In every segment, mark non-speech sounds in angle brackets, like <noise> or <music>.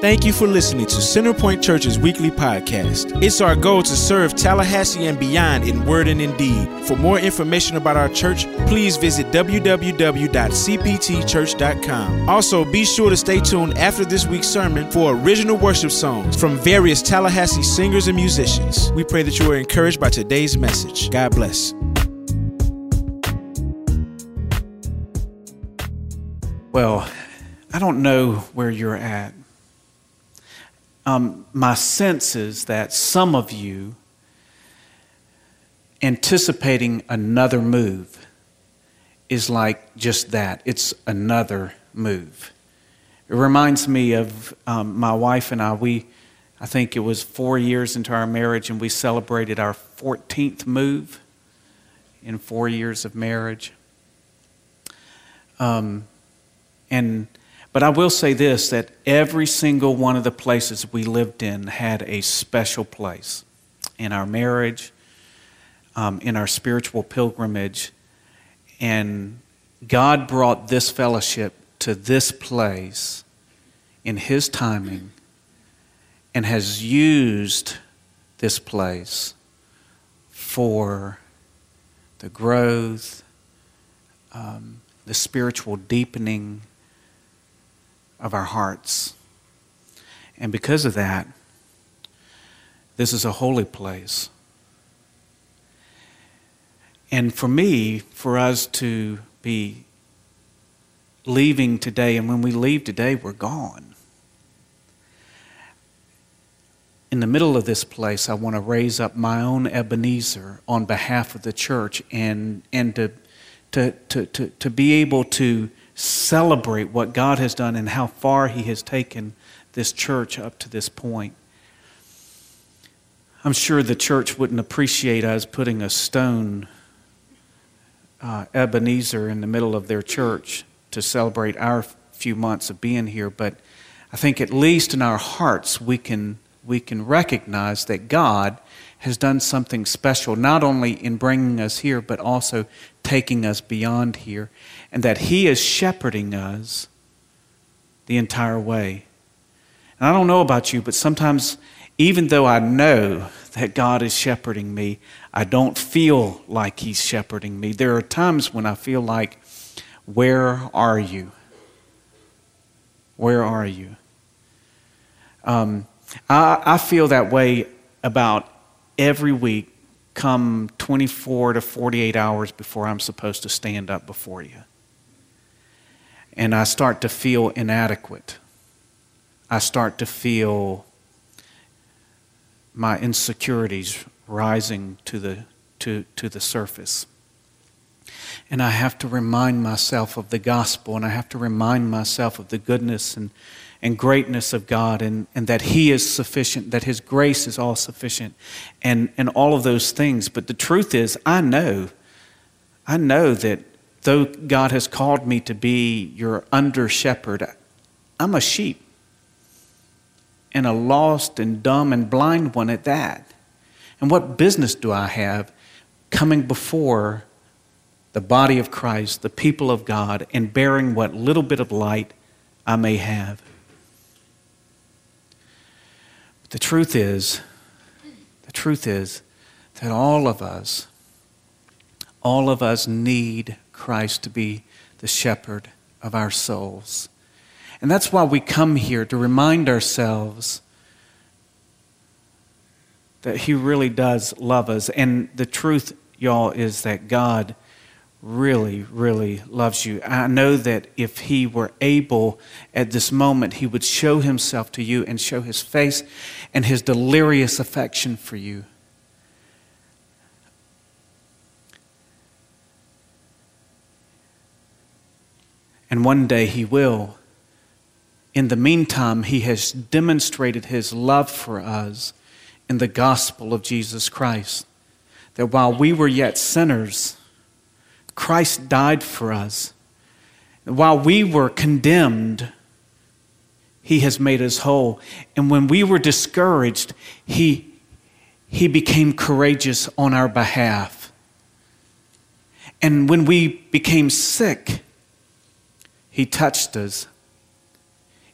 Thank you for listening to Centerpoint Church's weekly podcast. It's our goal to serve Tallahassee and beyond in word and in deed. For more information about our church, please visit www.cptchurch.com. Also, be sure to stay tuned after this week's sermon for original worship songs from various Tallahassee singers and musicians. We pray that you are encouraged by today's message. God bless. Well, I don't know where you're at um, my sense is that some of you anticipating another move is like just that it's another move. It reminds me of um, my wife and I. We, I think it was four years into our marriage, and we celebrated our 14th move in four years of marriage. Um, and but I will say this that every single one of the places we lived in had a special place in our marriage, um, in our spiritual pilgrimage. And God brought this fellowship to this place in His timing and has used this place for the growth, um, the spiritual deepening of our hearts. And because of that, this is a holy place. And for me, for us to be leaving today, and when we leave today, we're gone. In the middle of this place, I want to raise up my own Ebenezer on behalf of the church and, and to, to, to, to, to be able to celebrate what God has done and how far He has taken this church up to this point. I'm sure the church wouldn't appreciate us putting a stone uh, Ebenezer in the middle of their church to celebrate our few months of being here, but I think at least in our hearts we can, we can recognize that God has done something special, not only in bringing us here, but also taking us beyond here, and that He is shepherding us the entire way. And I don't know about you, but sometimes, even though I know that God is shepherding me, I don't feel like He's shepherding me. There are times when I feel like, Where are you? Where are you? Um, I, I feel that way about every week come 24 to 48 hours before I'm supposed to stand up before you. And I start to feel inadequate. I start to feel my insecurities rising to the, to, to the surface. And I have to remind myself of the gospel, and I have to remind myself of the goodness and and greatness of God and, and that He is sufficient, that His grace is all sufficient, and, and all of those things. But the truth is, I know, I know that though God has called me to be your under shepherd, I'm a sheep and a lost and dumb and blind one at that. And what business do I have coming before the body of Christ, the people of God, and bearing what little bit of light I may have? But The truth is, the truth is that all of us, all of us need Christ to be the shepherd of our souls. And that's why we come here to remind ourselves that He really does love us. And the truth, y'all, is that God really, really loves you. I know that if he were able at this moment, he would show himself to you and show his face and his delirious affection for you. And one day he will. In the meantime, he has demonstrated his love for us in the gospel of Jesus Christ. That while we were yet sinners, Christ died for us. While we were condemned, He has made us whole. And when we were discouraged, He, he became courageous on our behalf. And when we became sick, He touched us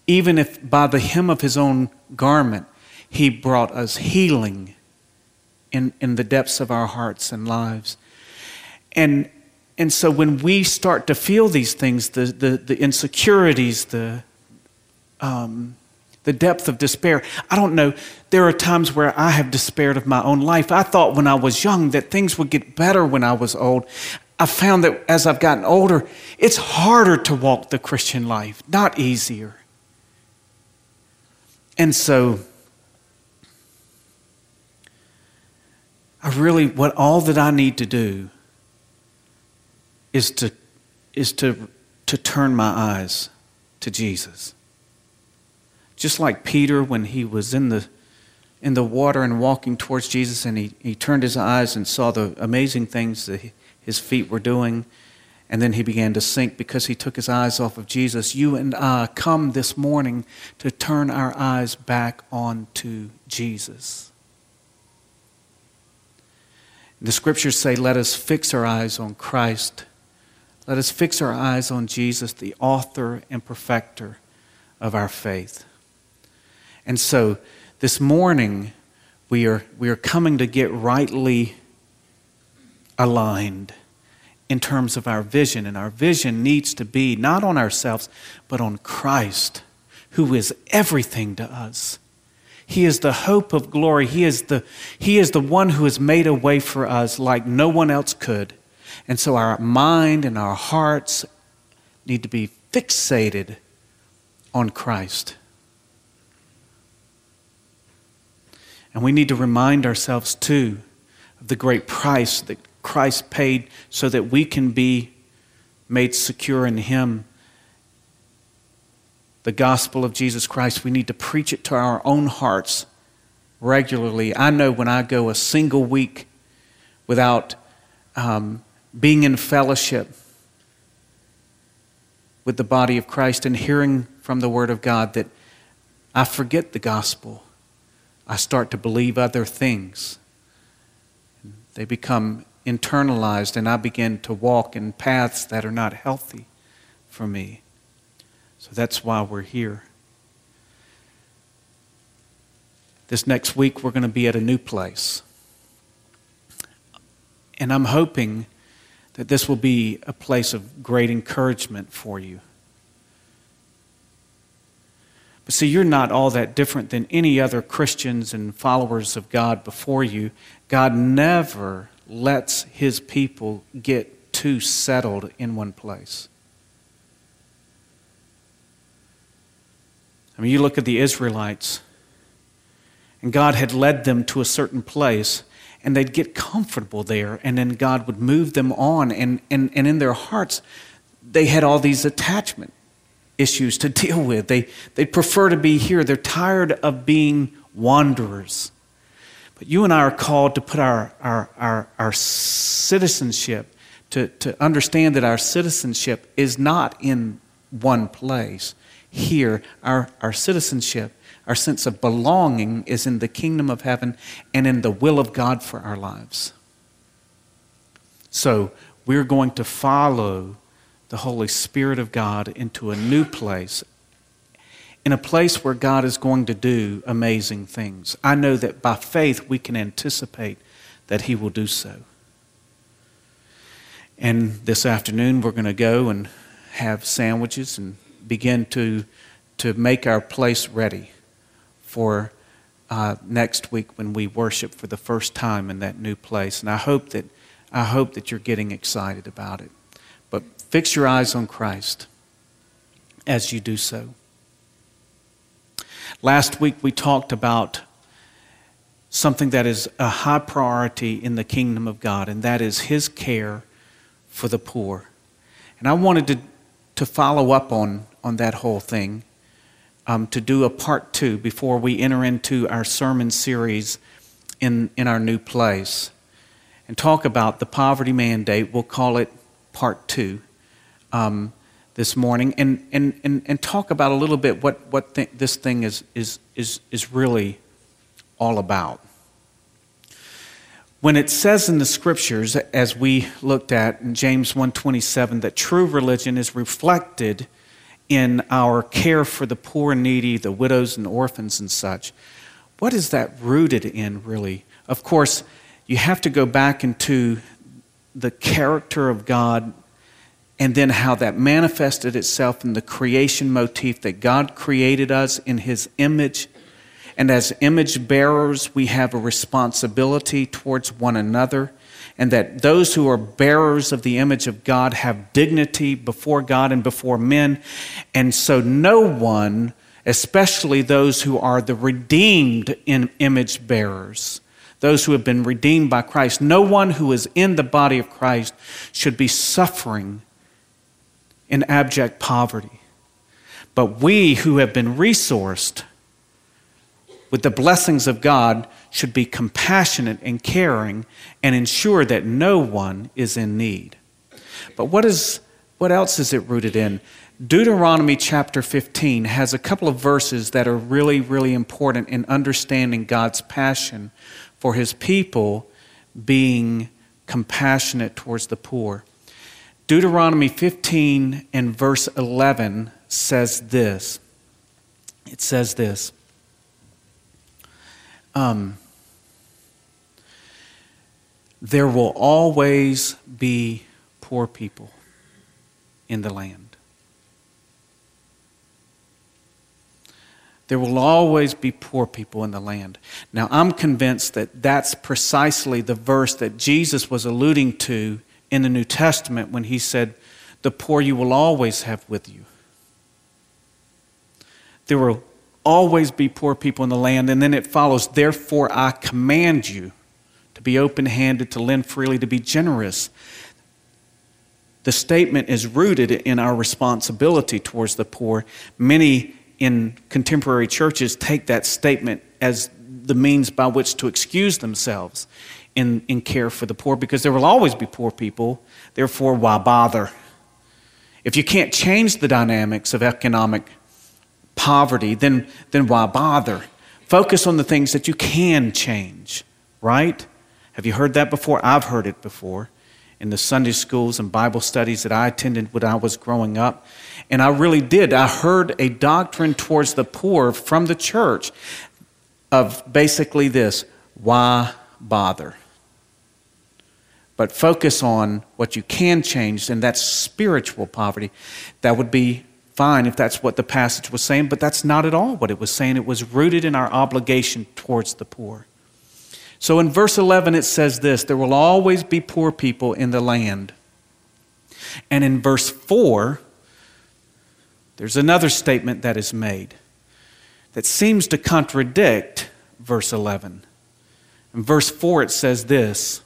even if by the hem of his own garment, he brought us healing in, in the depths of our hearts and lives. And, and so when we start to feel these things, the, the, the insecurities, the, um, the depth of despair, I don't know. There are times where I have despaired of my own life. I thought when I was young that things would get better when I was old. I found that as I've gotten older, it's harder to walk the Christian life, not easier. And so, I really, what all that I need to do is to, is to, to turn my eyes to Jesus. Just like Peter when he was in the, in the water and walking towards Jesus, and he, he turned his eyes and saw the amazing things that his feet were doing, and then he began to sink because he took his eyes off of Jesus. You and I come this morning to turn our eyes back onto Jesus. The scriptures say, Let us fix our eyes on Christ. Let us fix our eyes on Jesus, the author and perfecter of our faith. And so this morning, we are, we are coming to get rightly aligned in terms of our vision. And our vision needs to be not on ourselves, but on Christ, who is everything to us. He is the hope of glory. He is the, he is the one who has made a way for us like no one else could. And so our mind and our hearts need to be fixated on Christ. And we need to remind ourselves, too, of the great price that Christ paid so that we can be made secure in Him the gospel of Jesus Christ, we need to preach it to our own hearts regularly. I know when I go a single week without um, being in fellowship with the body of Christ and hearing from the Word of God that I forget the gospel. I start to believe other things. They become internalized, and I begin to walk in paths that are not healthy for me. So that's why we're here. This next week, we're going to be at a new place. And I'm hoping that this will be a place of great encouragement for you. But see, you're not all that different than any other Christians and followers of God before you. God never lets his people get too settled in one place. I mean, you look at the Israelites, and God had led them to a certain place, and they'd get comfortable there, and then God would move them on, and, and, and in their hearts, they had all these attachment issues to <laughs> deal with. They, they prefer to be here. They're tired of being wanderers. But you and I are called to put our, our, our, our citizenship, to, to understand that our citizenship is not in one place here, our, our citizenship, our sense of belonging is in the kingdom of heaven and in the will of God for our lives. So we're going to follow the Holy Spirit of God into a new place, in a place where God is going to do amazing things. I know that by faith we can anticipate that He will do so. And this afternoon we're going to go and have sandwiches and begin to, to make our place ready for uh, next week when we worship for the first time in that new place. And I hope that, I hope that you're getting excited about it. But fix your eyes on Christ as you do so. Last week we talked about something that is a high priority in the kingdom of God, and that is His care for the poor. And I wanted to, to follow up on, on that whole thing, um, to do a part two before we enter into our sermon series in, in our new place and talk about the poverty mandate. We'll call it part two um, this morning and, and, and, and talk about a little bit what, what th- this thing is, is, is, is really all about. When it says in the scriptures, as we looked at in James 1.27, that true religion is reflected in our care for the poor and needy, the widows and orphans and such, what is that rooted in, really? Of course, you have to go back into the character of God and then how that manifested itself in the creation motif that God created us in His image. And as image bearers, we have a responsibility towards one another and that those who are bearers of the image of God have dignity before God and before men. And so no one, especially those who are the redeemed image bearers, those who have been redeemed by Christ, no one who is in the body of Christ should be suffering in abject poverty. But we who have been resourced with the blessings of God should be compassionate and caring and ensure that no one is in need. But what, is, what else is it rooted in? Deuteronomy chapter 15 has a couple of verses that are really, really important in understanding God's passion for his people being compassionate towards the poor. Deuteronomy 15 and verse 11 says this. It says this. Um, there will always be poor people in the land. There will always be poor people in the land. Now, I'm convinced that that's precisely the verse that Jesus was alluding to in the New Testament when he said, The poor you will always have with you. There will always be poor people in the land. And then it follows, Therefore I command you to be open handed, to lend freely, to be generous. The statement is rooted in our responsibility towards the poor. Many in contemporary churches take that statement as the means by which to excuse themselves in, in care for the poor because there will always be poor people. Therefore, why bother? If you can't change the dynamics of economic poverty, then, then why bother? Focus on the things that you can change, right? Have you heard that before? I've heard it before in the Sunday schools and Bible studies that I attended when I was growing up. And I really did. I heard a doctrine towards the poor from the church of basically this why bother? but focus on what you can change, and that's spiritual poverty. That would be fine if that's what the passage was saying, but that's not at all what it was saying. It was rooted in our obligation towards the poor. So in verse 11, it says this there will always be poor people in the land. And in verse 4, there's another statement that is made that seems to contradict verse 11. In verse 4, it says this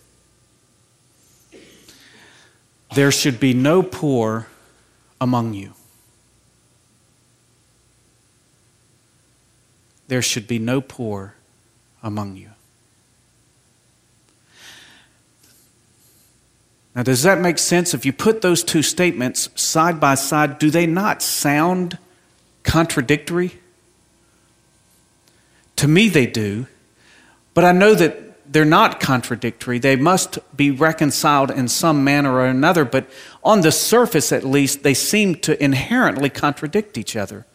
there should be no poor among you. There should be no poor among you. Now, does that make sense? If you put those two statements side by side, do they not sound contradictory? To me, they do. But I know that they're not contradictory. They must be reconciled in some manner or another, but on the surface at least, they seem to inherently contradict each other.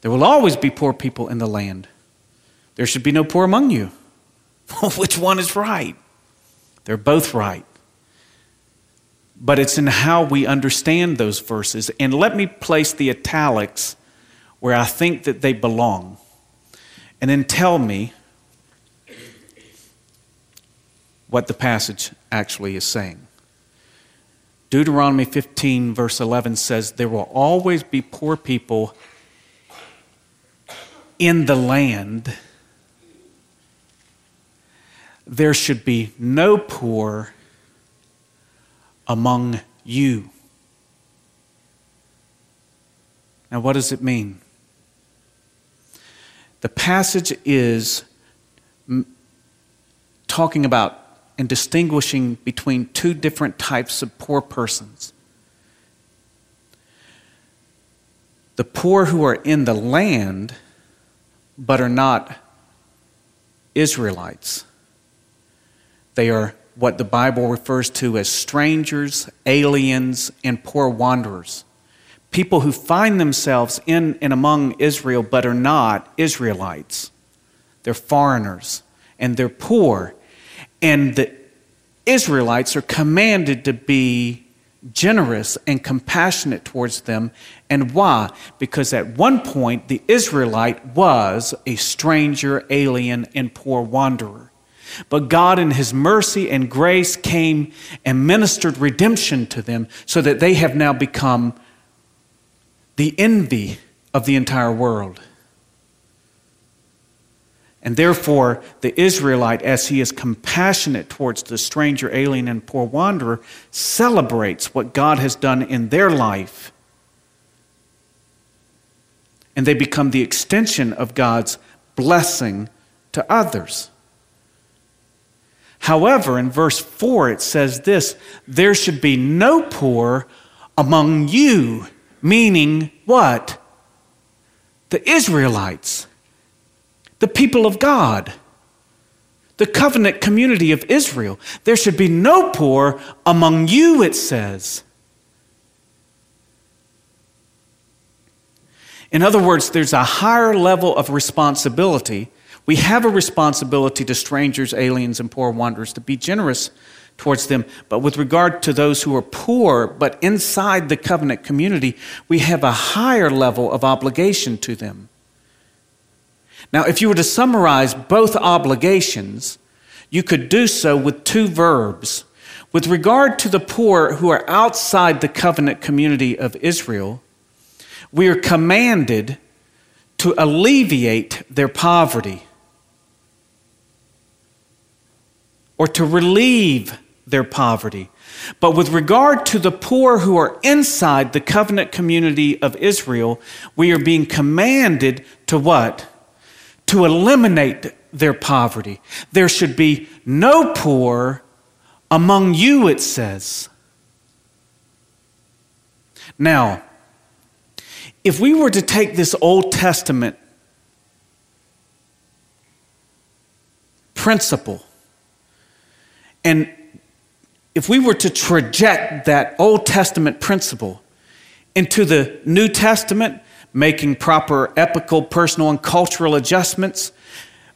There will always be poor people in the land. There should be no poor among you. <laughs> Which one is right? They're both right. But it's in how we understand those verses. And let me place the italics where I think that they belong. And then tell me what the passage actually is saying. Deuteronomy 15, verse 11 says, There will always be poor people in the land. There should be no poor among you. Now, what does it mean? The passage is talking about and distinguishing between two different types of poor persons. The poor who are in the land but are not Israelites. They are what the Bible refers to as strangers, aliens, and poor wanderers. people who find themselves in and among Israel but are not Israelites. They're foreigners and they're poor. And the Israelites are commanded to be generous and compassionate towards them. And why? Because at one point, the Israelite was a stranger, alien, and poor wanderer. But God, in His mercy and grace, came and ministered redemption to them so that they have now become the envy of the entire world. And therefore, the Israelite, as he is compassionate towards the stranger, alien, and poor wanderer, celebrates what God has done in their life. And they become the extension of God's blessing to others. However, in verse 4, it says this there should be no poor among you, meaning what? The Israelites the people of God, the covenant community of Israel. There should be no poor among you, it says. In other words, there's a higher level of responsibility. We have a responsibility to strangers, aliens, and poor wanderers to be generous towards them. But with regard to those who are poor but inside the covenant community, we have a higher level of obligation to them. Now, if you were to summarize both obligations, you could do so with two verbs. With regard to the poor who are outside the covenant community of Israel, we are commanded to alleviate their poverty or to relieve their poverty. But with regard to the poor who are inside the covenant community of Israel, we are being commanded to what? to eliminate their poverty. There should be no poor among you, it says. Now, if we were to take this Old Testament principle and if we were to traject that Old Testament principle into the New Testament, making proper epical, personal, and cultural adjustments.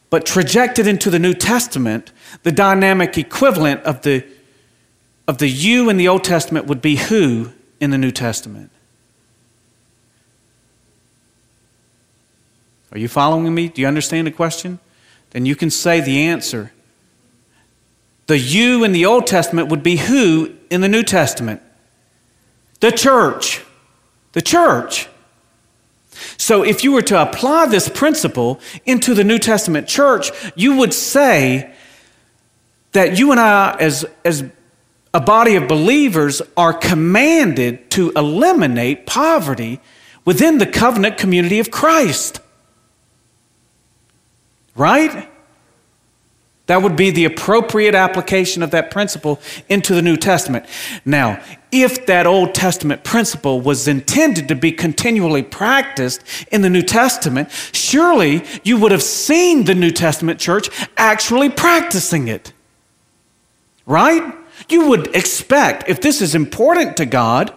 But trajected into the New Testament, the dynamic equivalent of the, of the you in the Old Testament would be who in the New Testament? Are you following me? Do you understand the question? Then you can say the answer. The you in the Old Testament would be who in the New Testament? The church. The church. So, if you were to apply this principle into the New Testament church, you would say that you and I, as, as a body of believers, are commanded to eliminate poverty within the covenant community of Christ. Right? That would be the appropriate application of that principle into the New Testament. Now, if that Old Testament principle was intended to be continually practiced in the New Testament, surely you would have seen the New Testament church actually practicing it. Right? You would expect, if this is important to God,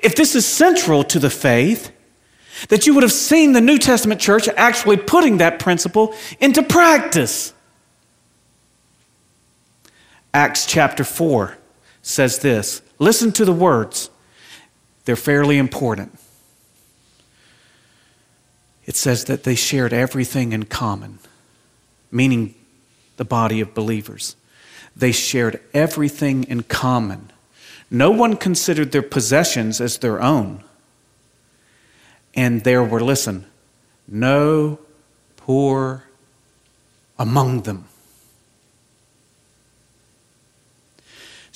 if this is central to the faith, that you would have seen the New Testament church actually putting that principle into practice. Acts chapter 4 says this. Listen to the words, they're fairly important. It says that they shared everything in common, meaning the body of believers. They shared everything in common. No one considered their possessions as their own. And there were, listen, no poor among them.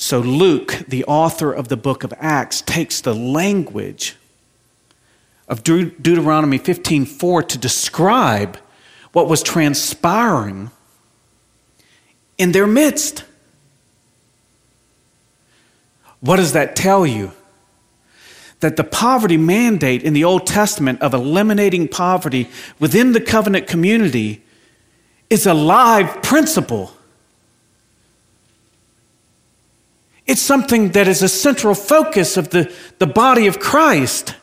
So, Luke, the author of the book of Acts, takes the language of Deut- Deuteronomy 15:4 to describe what was transpiring in their midst. What does that tell you? That the poverty mandate in the Old Testament of eliminating poverty within the covenant community is a live principle It's something that is a central focus of the, the body of Christ.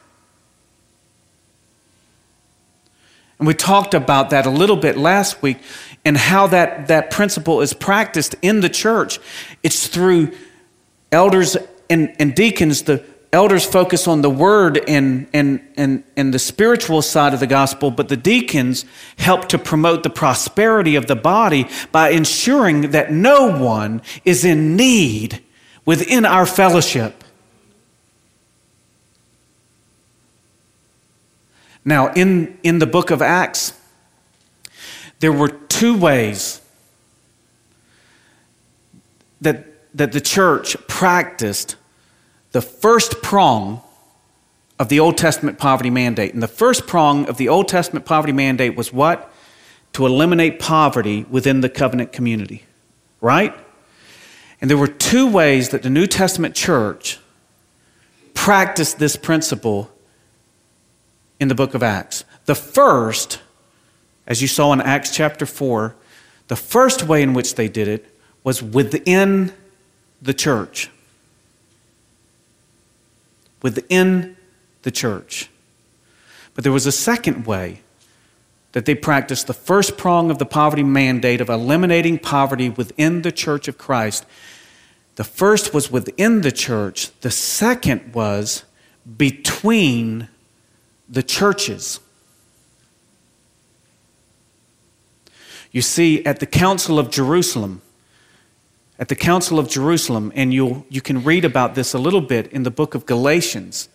And we talked about that a little bit last week and how that, that principle is practiced in the church. It's through elders and, and deacons, the elders focus on the word and, and, and, and the spiritual side of the gospel, but the deacons help to promote the prosperity of the body by ensuring that no one is in need within our fellowship. Now, in, in the book of Acts, there were two ways that, that the church practiced the first prong of the Old Testament poverty mandate. And the first prong of the Old Testament poverty mandate was what? To eliminate poverty within the covenant community, right? And there were two ways that the New Testament church practiced this principle in the book of Acts. The first, as you saw in Acts chapter 4, the first way in which they did it was within the church within the church. But there was a second way that they practiced the first prong of the poverty mandate of eliminating poverty within the church of Christ. The first was within the church, the second was between the churches. You see, at the Council of Jerusalem, at the Council of Jerusalem, and you you can read about this a little bit in the book of Galatians.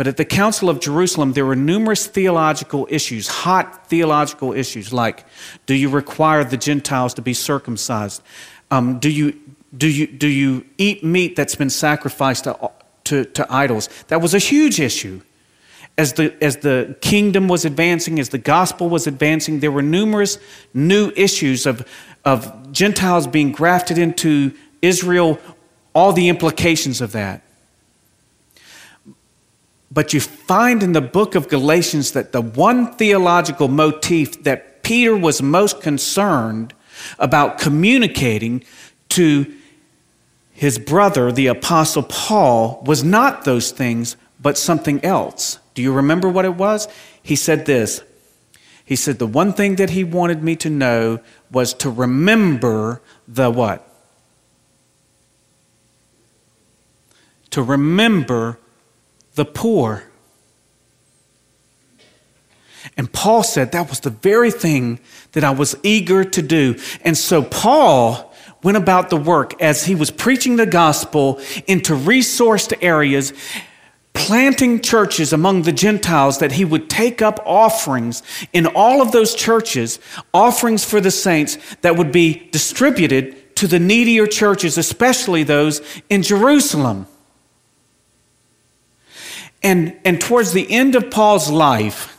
But at the Council of Jerusalem, there were numerous theological issues, hot theological issues, like do you require the Gentiles to be circumcised? Um, do, you, do, you, do you eat meat that's been sacrificed to, to, to idols? That was a huge issue. As the, as the kingdom was advancing, as the gospel was advancing, there were numerous new issues of of Gentiles being grafted into Israel, all the implications of that. But you find in the book of Galatians that the one theological motif that Peter was most concerned about communicating to his brother, the Apostle Paul, was not those things, but something else. Do you remember what it was? He said this He said, The one thing that he wanted me to know was to remember the what? To remember the poor. And Paul said that was the very thing that I was eager to do. And so Paul went about the work as he was preaching the gospel into resourced areas planting churches among the Gentiles that he would take up offerings in all of those churches, offerings for the saints that would be distributed to the needier churches, especially those in Jerusalem. And, and towards the end of Paul's life,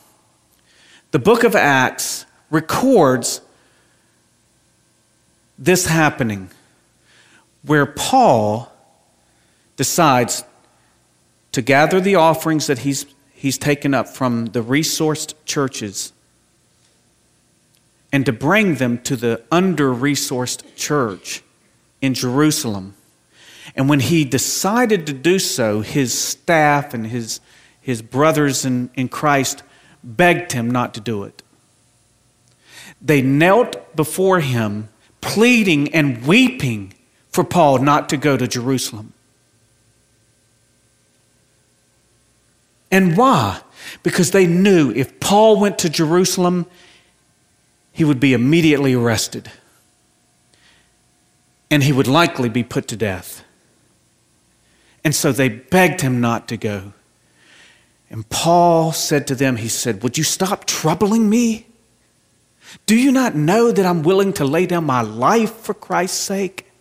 the book of Acts records this happening where Paul decides to gather the offerings that he's, he's taken up from the resourced churches and to bring them to the under resourced church in Jerusalem. And when he decided to do so, his staff and his, his brothers in, in Christ begged him not to do it. They knelt before him, pleading and weeping for Paul not to go to Jerusalem. And why? Because they knew if Paul went to Jerusalem, he would be immediately arrested. And he would likely be put to death. And so they begged him not to go. And Paul said to them, He said, Would you stop troubling me? Do you not know that I'm willing to lay down my life for Christ's sake?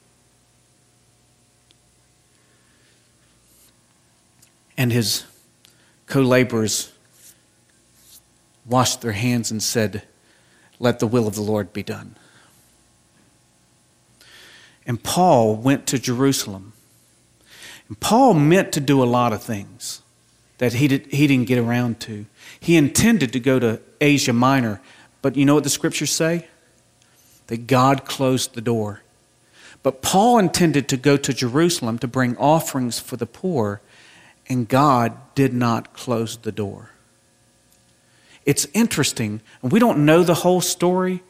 And his co laborers washed their hands and said, Let the will of the Lord be done. And Paul went to Jerusalem. Paul meant to do a lot of things that he, did, he didn't get around to. He intended to go to Asia Minor, but you know what the scriptures say? That God closed the door. But Paul intended to go to Jerusalem to bring offerings for the poor, and God did not close the door. it's interesting. and We don't know the whole story,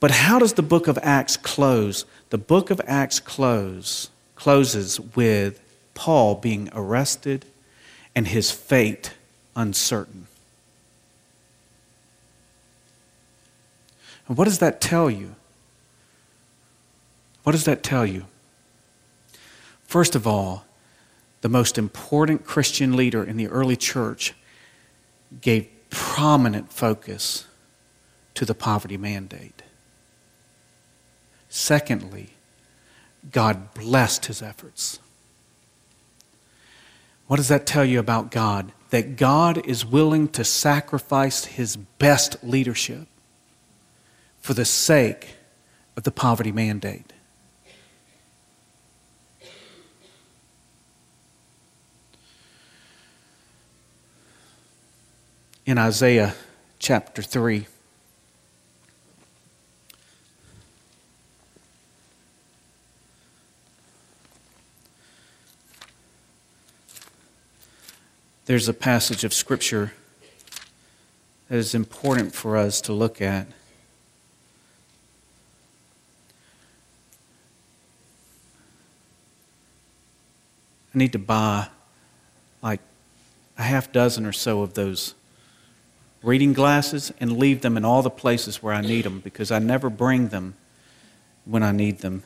but how does the book of Acts close? The book of Acts close, closes with Paul being arrested and his fate uncertain. And what does that tell you? What does that tell you? First of all, the most important Christian leader in the early church gave prominent focus to the poverty mandate. Secondly, God blessed his efforts. What does that tell you about God? That God is willing to sacrifice his best leadership for the sake of the poverty mandate. In Isaiah chapter 3, there's a passage of Scripture that is important for us to look at. I need to buy like a half dozen or so of those reading glasses and leave them in all the places where I need them because I never bring them when I need them.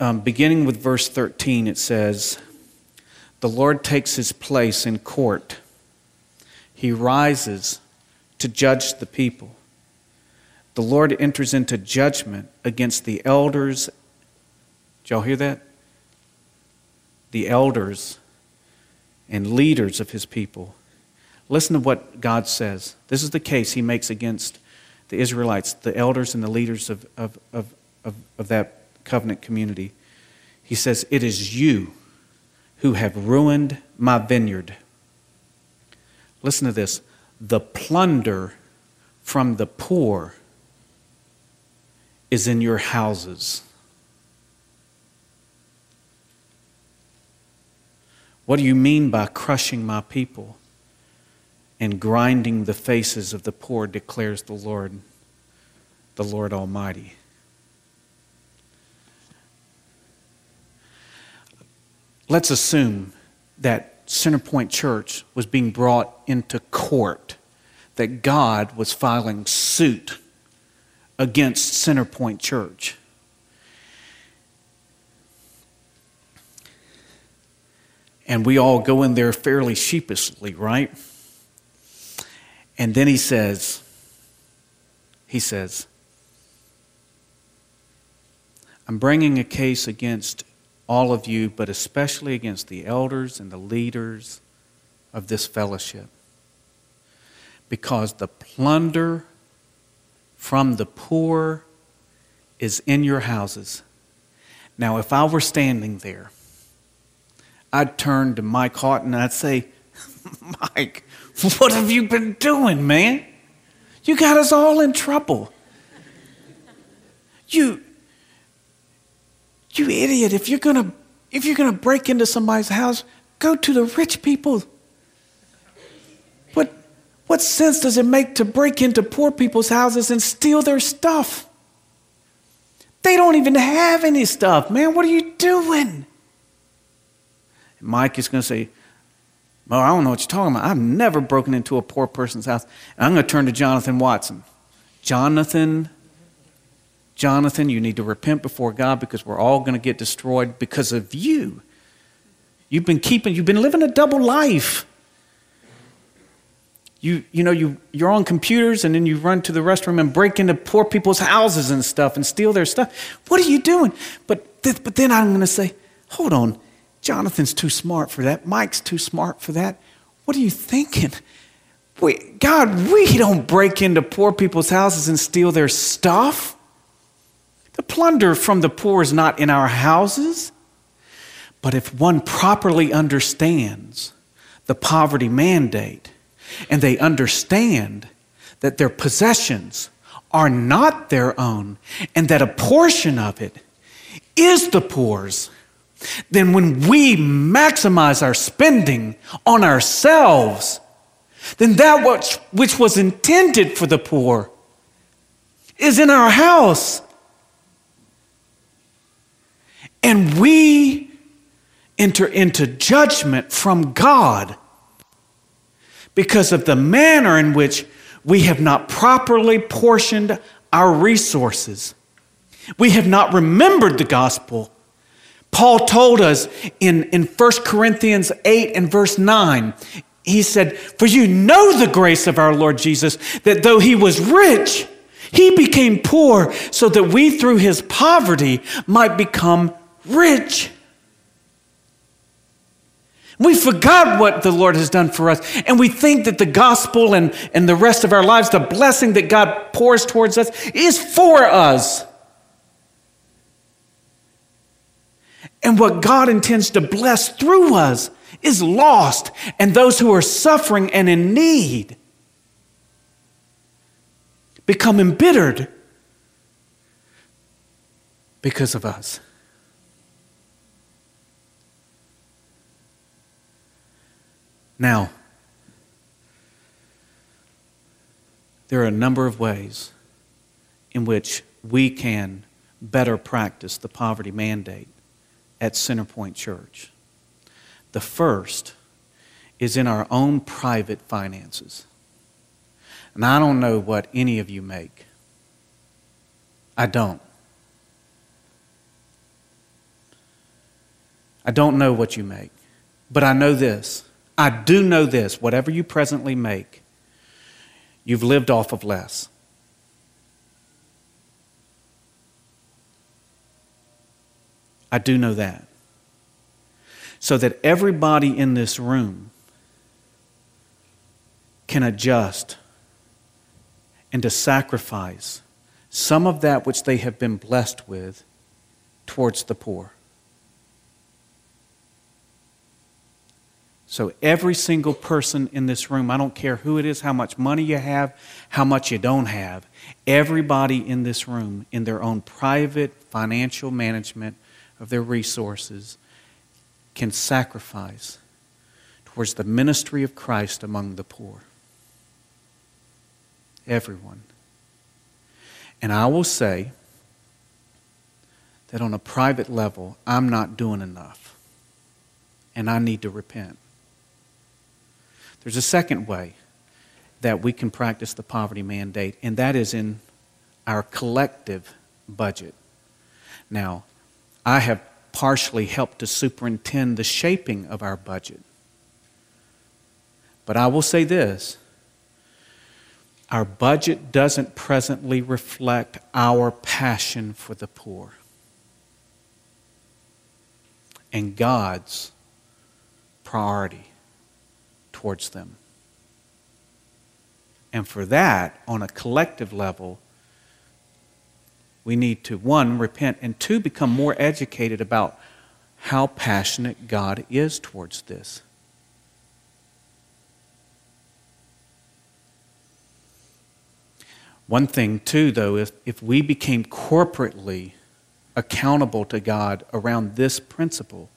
Um, beginning with verse 13, it says, The Lord takes his place in court, he rises to judge the people. The Lord enters into judgment against the elders. Did y'all hear that? the elders and leaders of his people. Listen to what God says. This is the case he makes against the Israelites, the elders and the leaders of, of, of, of, of that covenant community. He says, It is you who have ruined my vineyard. Listen to this the plunder from the poor is in your houses. What do you mean by crushing my people and grinding the faces of the poor, declares the Lord, the Lord Almighty? Let's assume that Centerpoint Church was being brought into court, that God was filing suit against Centerpoint Church. And we all go in there fairly sheepishly, right? And then he says, he says, I'm bringing a case against all of you, but especially against the elders and the leaders of this fellowship. Because the plunder from the poor is in your houses. Now, if I were standing there, I'd turn to Mike Houghton and I'd say, <laughs> Mike, what have you been doing, man? You got us all in trouble. You, you idiot, if you're gonna if you're gonna break into somebody's house, go to the rich people. What what sense does it make to break into poor people's houses and steal their stuff? They don't even have any stuff, man. What are you doing? Mike is to say, Well, I don't know what you're talking about. I've never broken into a poor person's house. And I'm going to turn to Jonathan Watson. Jonathan, Jonathan, you need to repent before God because we're all going to get destroyed because of you. You've been keeping, you've been living a double life. You, you know, you, you're on computers and then you run to the restroom and break into poor people's houses and stuff and steal their stuff. What are you doing? But, th- but then I'm going to say, hold on. Jonathan's too smart for that. Mike's too smart for that. What are you thinking? We, God, we don't break into poor people's houses and steal their stuff. The plunder from the poor is not in our houses. But if one properly understands the poverty mandate and they understand that their possessions are not their own and that a portion of it is the poor's, then when we maximize our spending on ourselves, then that which, which was intended for the poor is in our house. And we enter into judgment from God because of the manner in which we have not properly portioned our resources. We have not remembered the gospel. Paul told us in, in 1 Corinthians 8 and verse 9, he said, For you know the grace of our Lord Jesus, that though he was rich, he became poor so that we through his poverty might become rich. We forgot what the Lord has done for us, and we think that the gospel and, and the rest of our lives, the blessing that God pours towards us, is for us. And what God intends to bless through us is lost, and those who are suffering and in need become embittered because of us. Now, there are a number of ways in which we can better practice the poverty mandate at Centerpoint Church. The first is in our own private finances. And I don't know what any of you make. I don't. I don't know what you make. But I know this I do know this whatever you presently make, you've lived off of less. I do know that. So that everybody in this room can adjust and to sacrifice some of that which they have been blessed with towards the poor. So, every single person in this room, I don't care who it is, how much money you have, how much you don't have, everybody in this room, in their own private financial management of their resources, can sacrifice towards the ministry of Christ among the poor. Everyone. And I will say that on a private level, I'm not doing enough. And I need to repent. There's a second way that we can practice the poverty mandate, and that is in our collective budget. Now, I have partially helped to superintend the shaping of our budget. But I will say this our budget doesn't presently reflect our passion for the poor and God's priority towards them. And for that, on a collective level, we need to, one, repent, and two, become more educated about how passionate God is towards this. One thing, too, though, is if we became corporately accountable to God around this principle,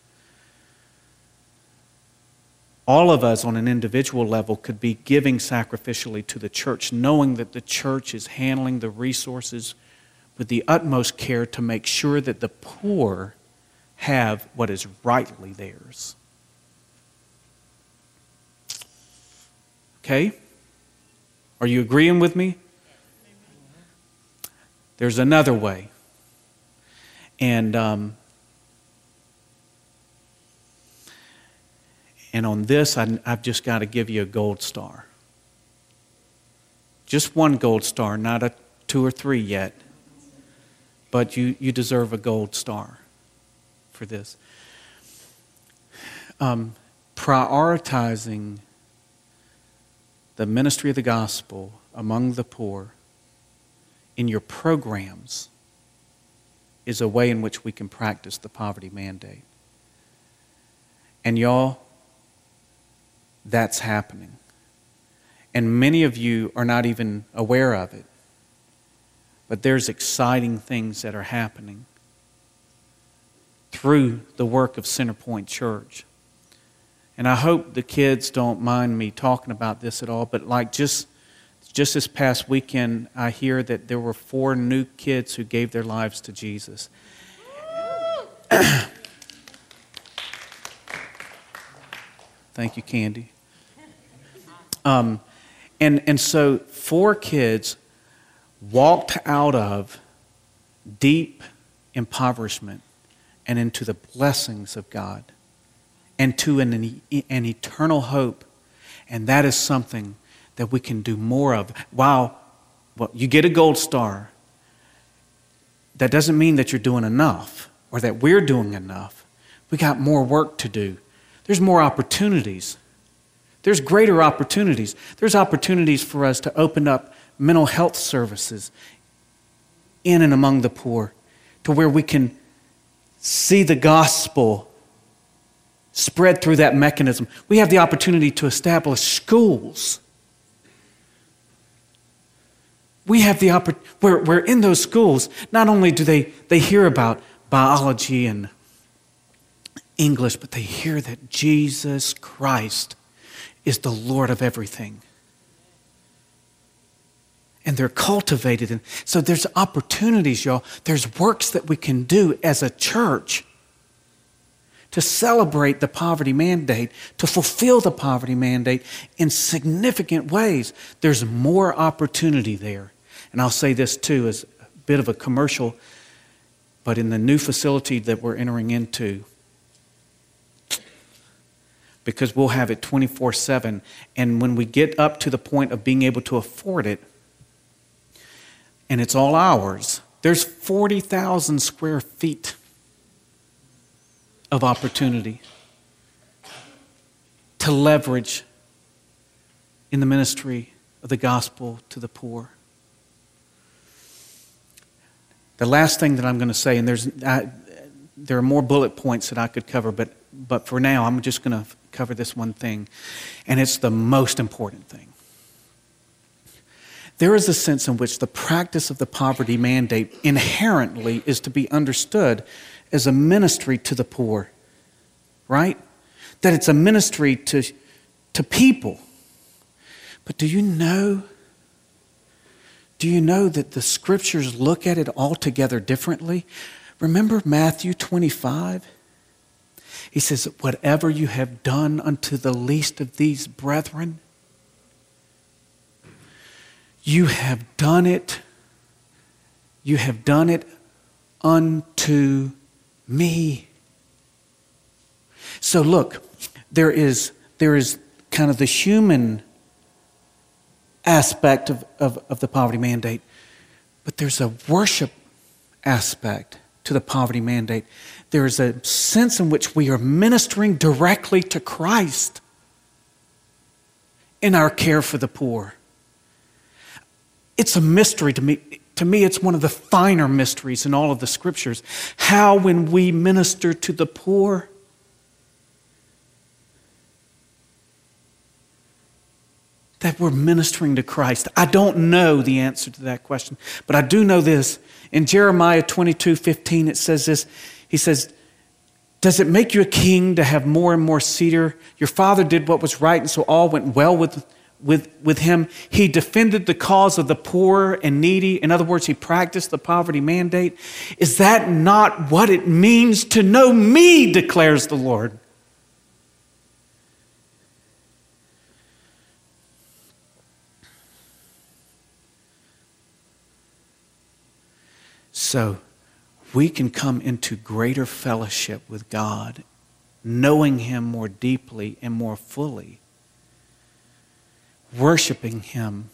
all of us on an individual level could be giving sacrificially to the church, knowing that the church is handling the resources with the utmost care to make sure that the poor have what is rightly theirs. Okay? Are you agreeing with me? There's another way. And um, And on this, I, have just got to give you a gold star. Just one gold star, not a two or three yet. But you, you deserve a gold star for this. Um, prioritizing the ministry of the gospel among the poor in your programs is a way in which we can practice the poverty mandate. And y'all, that's happening. And many of you are not even aware of it. But there's exciting things that are happening through the work of Centerpoint Church. And I hope the kids don't mind me talking about this at all, but like just just this past weekend, I hear that there were four new kids who gave their lives to Jesus. <coughs> Thank you, Candy. Um, and, and so, four kids walked out of deep impoverishment and into the blessings of God and to an, an eternal hope. And that is something that we can do more of. Wow, well, you get a gold star. That doesn't mean that you're doing enough or that we're doing enough. We got more work to do. There's more opportunities. There's greater opportunities. There's opportunities for us to open up mental health services in and among the poor to where we can see the gospel spread through that mechanism. We have the opportunity to establish schools we have the opportunity, where, where in those schools, not only do they, they hear about biology and English, but they hear that Jesus Christ is the Lord of everything. And they're cultivated. And so there's opportunities, y'all. There's works that we can do as a church to celebrate the poverty mandate, to fulfill the poverty mandate in significant ways. There's more opportunity there. And I'll say this too as a bit of a commercial, but in the new facility that we're entering into, because we'll have it 24 7. And when we get up to the point of being able to afford it, and it's all ours, there's 40,000 square feet of opportunity to leverage in the ministry of the gospel to the poor. The last thing that I'm going to say, and there's, I, there are more bullet points that I could cover, but, but for now, I'm just going to cover this one thing, and it's the most important thing. There is a sense in which the practice of the poverty mandate inherently is to be understood as a ministry to the poor, right? That it's a ministry to, to people. But do you know do you know that the scriptures look at it altogether differently? Remember Matthew 25? He says, Whatever you have done unto the least of these brethren, you have done it, you have done it unto me. So look, there is, there is kind of the human aspect of, of, of the poverty mandate, but there's a worship aspect to the poverty mandate. There is a sense in which we are ministering directly to Christ in our care for the poor. It's a mystery to me. To me, it's one of the finer mysteries in all of the scriptures. How, when we minister to the poor, that we're ministering to Christ? I don't know the answer to that question, but I do know this. In Jeremiah 22 15, it says this He says, Does it make you a king to have more and more cedar? Your father did what was right, and so all went well with, with, with him. He defended the cause of the poor and needy. In other words, he practiced the poverty mandate. Is that not what it means to know me, declares the Lord? So we can come into greater fellowship with God, knowing Him more deeply and more fully, worshiping Him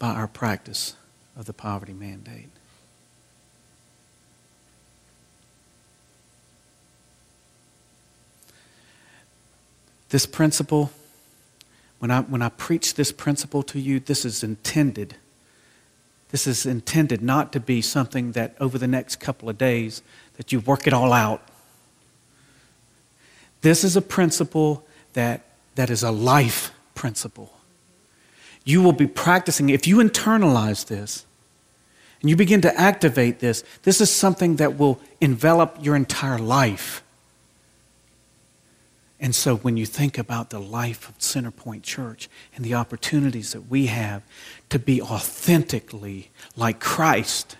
by our practice of the poverty mandate. This principle when I, when I preach this principle to you, this is intended. This is intended not to be something that over the next couple of days that you work it all out. This is a principle that, that is a life principle. You will be practicing, if you internalize this and you begin to activate this, this is something that will envelop your entire life. And so when you think about the life of Centerpoint Church and the opportunities that we have to be authentically like Christ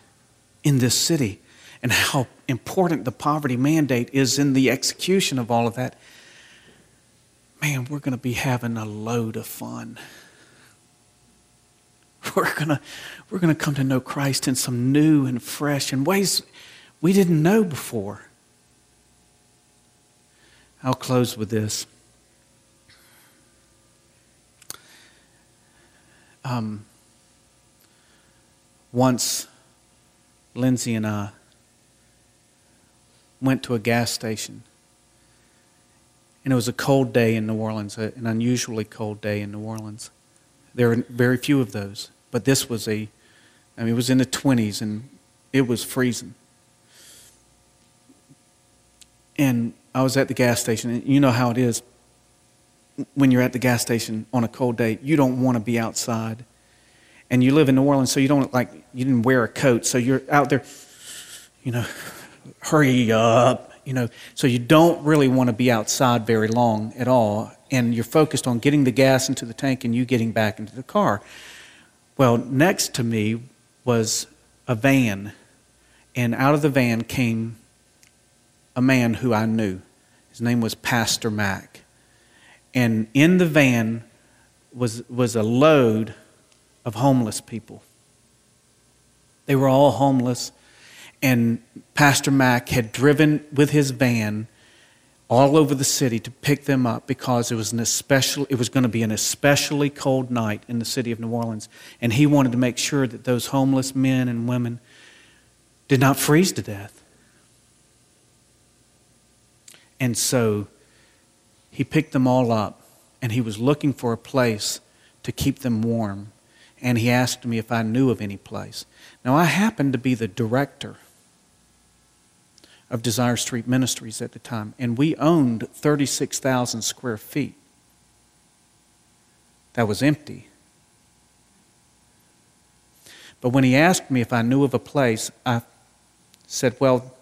in this city and how important the poverty mandate is in the execution of all of that, man, we're going to be having a load of fun. <laughs> We're going to we're going to come to know Christ in some new and fresh and ways we didn't know before. I'll close with this. Um, once, Lindsay and I went to a gas station. And it was a cold day in New Orleans, an unusually cold day in New Orleans. There are very few of those, but this was a, I mean, it was in the 20s and it was freezing. And I was at the gas station, and you know how it is when you're at the gas station on a cold day, you don't want to be outside. And you live in New Orleans, so you don't like, you didn't wear a coat, so you're out there, you know, hurry up, you know. So you don't really want to be outside very long at all, and you're focused on getting the gas into the tank and you getting back into the car. Well, next to me was a van, and out of the van came a man who I knew. His name was Pastor Mac. And in the van was, was a load of homeless people. They were all homeless. And Pastor Mac had driven with his van all over the city to pick them up because it was an especially it was going to be an especially cold night in the city of New Orleans and he wanted to make sure that those homeless men and women did not freeze to death. And so he picked them all up and he was looking for a place to keep them warm. And he asked me if I knew of any place. Now, I happened to be the director of Desire Street Ministries at the time, and we owned 36,000 square feet. That was empty. But when he asked me if I knew of a place, I said, Well,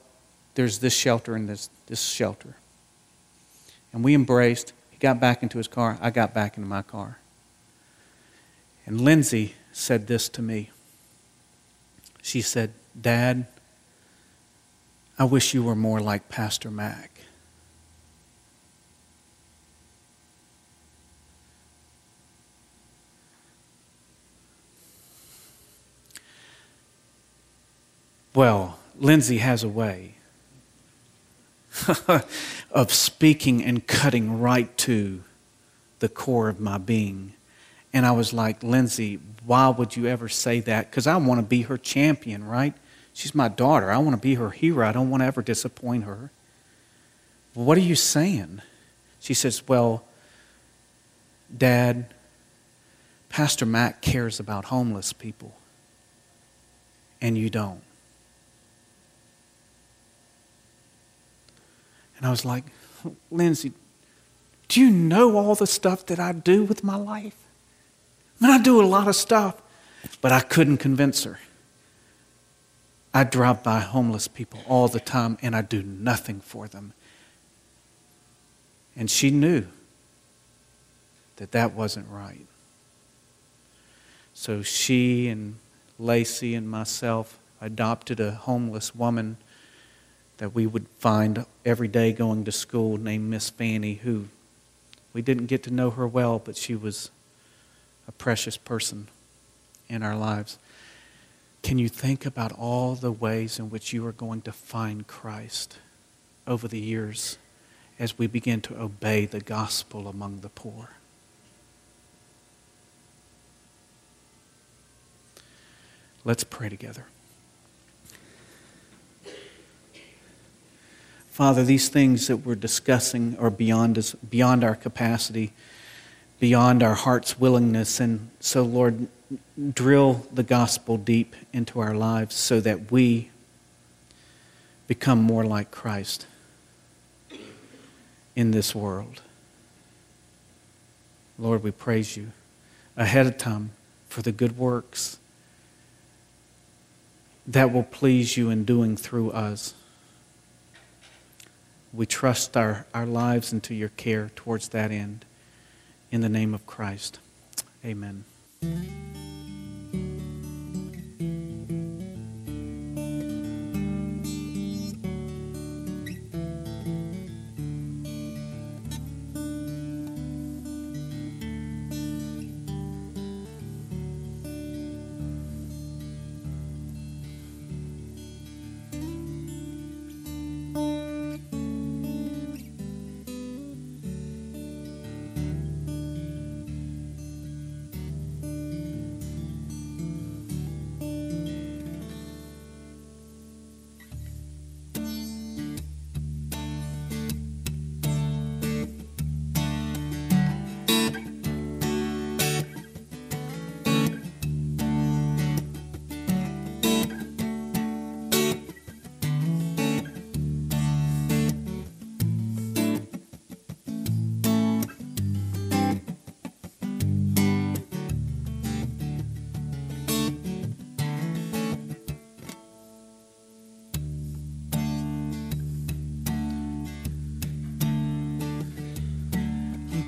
there's this shelter and this, this shelter. And we embraced. He got back into his car. I got back into my car. And Lindsay said this to me. She said, Dad, I wish you were more like Pastor Mac. Well, Lindsay has a way <laughs> of speaking and cutting right to the core of my being. And I was like, Lindsay, why would you ever say that? Because I want to be her champion, right? She's my daughter. I want to be her hero. I don't want to ever disappoint her. What are you saying? She says, Well, Dad, Pastor Mac cares about homeless people, and you don't. And I was like, Lindsay, do you know all the stuff that I do with my life? I mean, I do a lot of stuff, but I couldn't convince her. I drive by homeless people all the time and I do nothing for them. And she knew that that wasn't right. So she and Lacey and myself adopted a homeless woman that we would find every day going to school named Miss Fanny, who we didn't get to know her well, but she was a precious person in our lives. Can you think about all the ways in which you are going to find Christ over the years as we begin to obey the gospel among the poor? Let's pray together. Father, these things that we're discussing are beyond, us, beyond our capacity, beyond our heart's willingness. And so, Lord, drill the gospel deep into our lives so that we become more like Christ in this world. Lord, we praise you ahead of time for the good works that will please you in doing through us. We trust our, our lives into your care towards that end. In the name of Christ. Amen.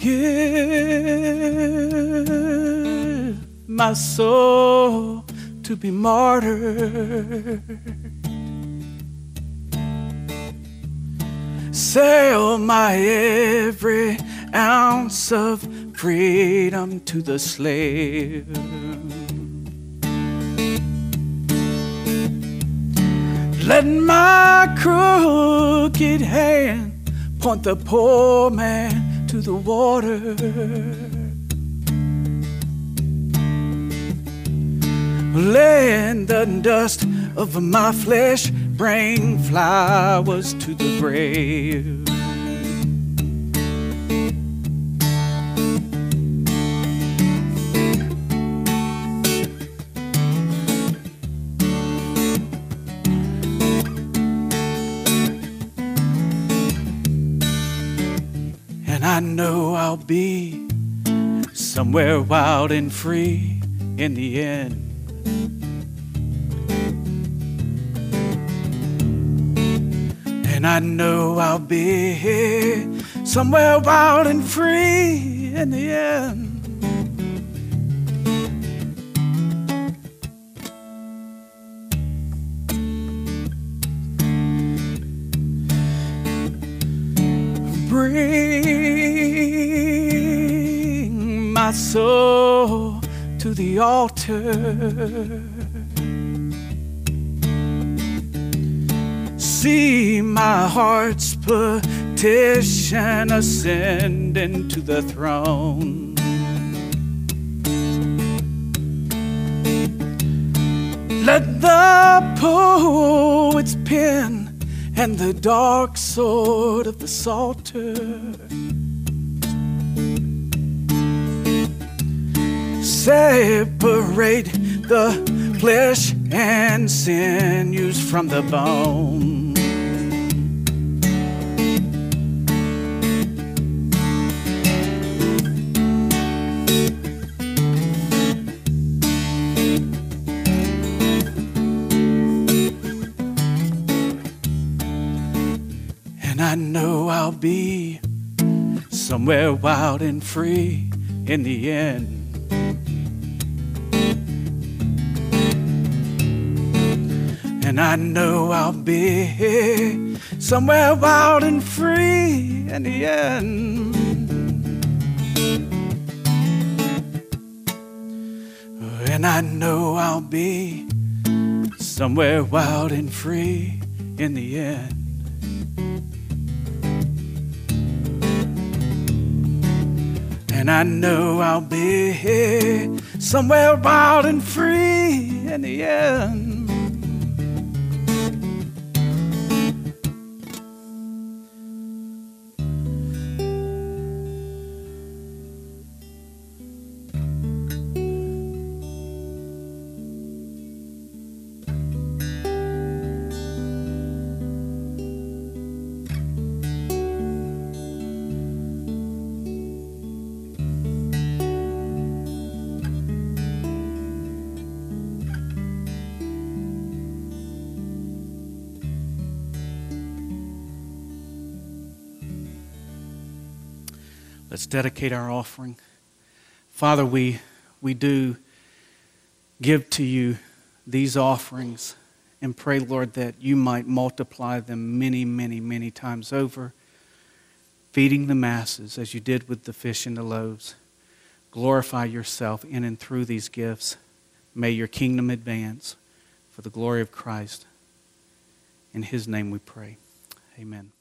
Give my soul to be martyred. Sell my every ounce of freedom to the slave. Let my crooked hand point the poor man to the water. Laying the dust of my flesh, bring flowers to the grave. Somewhere wild and free in the end. And I know I'll be here somewhere wild and free in the end. my the altar. See my heart's petition ascending to the throne. Let the poet's pen and the dark sword of the psalter separate the flesh and sinews from the bone. And I know I'll be somewhere wild and free in the end. And I know I'll be somewhere wild and free in the end. And I know I'll be somewhere wild and free in the end. And I know I'll be somewhere wild and free in the end. Let's dedicate our offering. Father, we, we do give to you these offerings and pray, Lord, that you might multiply them many, many, many times over, feeding the masses as you did with the fish and the loaves. Glorify yourself in and through these gifts. May your kingdom advance for the glory of Christ. In his name we pray. Amen.